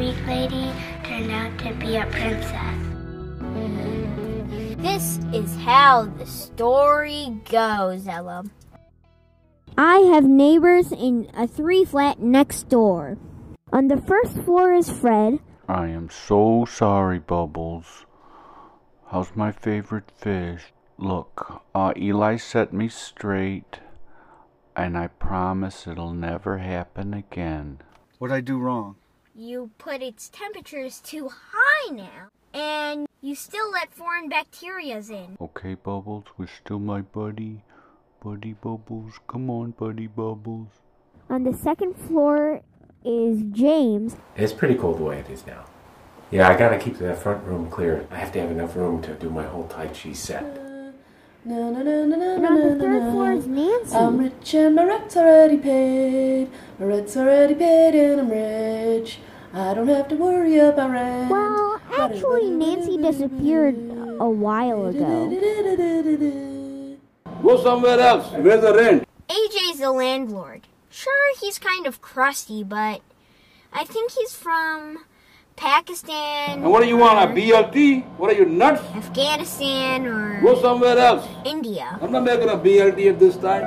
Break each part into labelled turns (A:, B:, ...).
A: sweet lady turned out to be a princess.
B: This is how the story goes, Ella.
C: I have neighbors in a three flat next door. On the first floor is Fred.
D: I am so sorry, Bubbles. How's my favorite fish? Look, uh, Eli set me straight, and I promise it'll never happen again.
E: What'd I do wrong?
B: You put its temperatures too high now, and you still let foreign bacterias in.
D: Okay, Bubbles, we're still my buddy. Buddy Bubbles, come on, Buddy Bubbles.
C: On the second floor is James.
F: It's pretty cool the way it is now. Yeah, I gotta keep that front room clear. I have to have enough room to do my whole Tai Chi set.
G: Na, na, na, na, na,
C: And on the
G: na,
C: third
G: na.
C: floor is Nancy.
G: I'm rich and my rent's already paid. My rent's already paid and I'm rich. I don't have to worry about rent.
C: well, actually, Nancy disappeared a while ago.
H: Go somewhere else. Where's the rent?
B: AJ's the landlord. Sure, he's kind of crusty, but I think he's from Pakistan.
H: And what do you want, a BLT? What are you, nuts?
B: Afghanistan or
H: Go somewhere else.
B: India.
H: I'm not making a BLT at this time.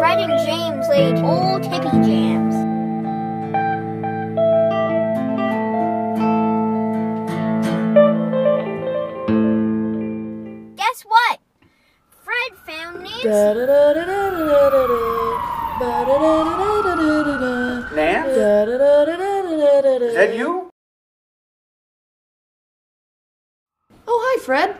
B: Fred and James played old hippie jams. Guess what? Fred found Nancy.
E: Nance? Is that you?
G: Oh, hi, Fred.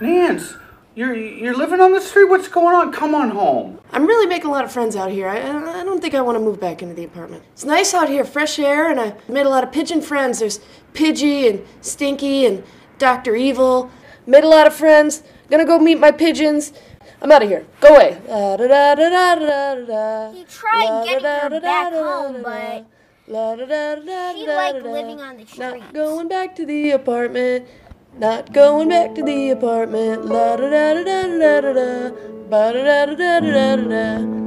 E: Nance, you're you're living on the street. What's going on? Come on home.
G: I'm really making a lot of friends out here. I, I don't think I want to move back into the apartment. It's nice out here, fresh air, and I made a lot of pigeon friends. There's Pidgey and Stinky and Dr. Evil. Made a lot of friends. Gonna go meet my pigeons. I'm out of here. Go away. La da da da da da da da.
B: He tried
G: La
B: getting
G: da
B: her
G: da da
B: back
G: da da
B: home,
G: da.
B: but
G: La da da da da
B: she
G: da
B: liked
G: da.
B: living on the streets.
G: Not going back to the apartment. Not going back to the apartment. La da da da da da da da. Ba da da da da da da da.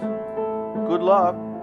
G: Good luck.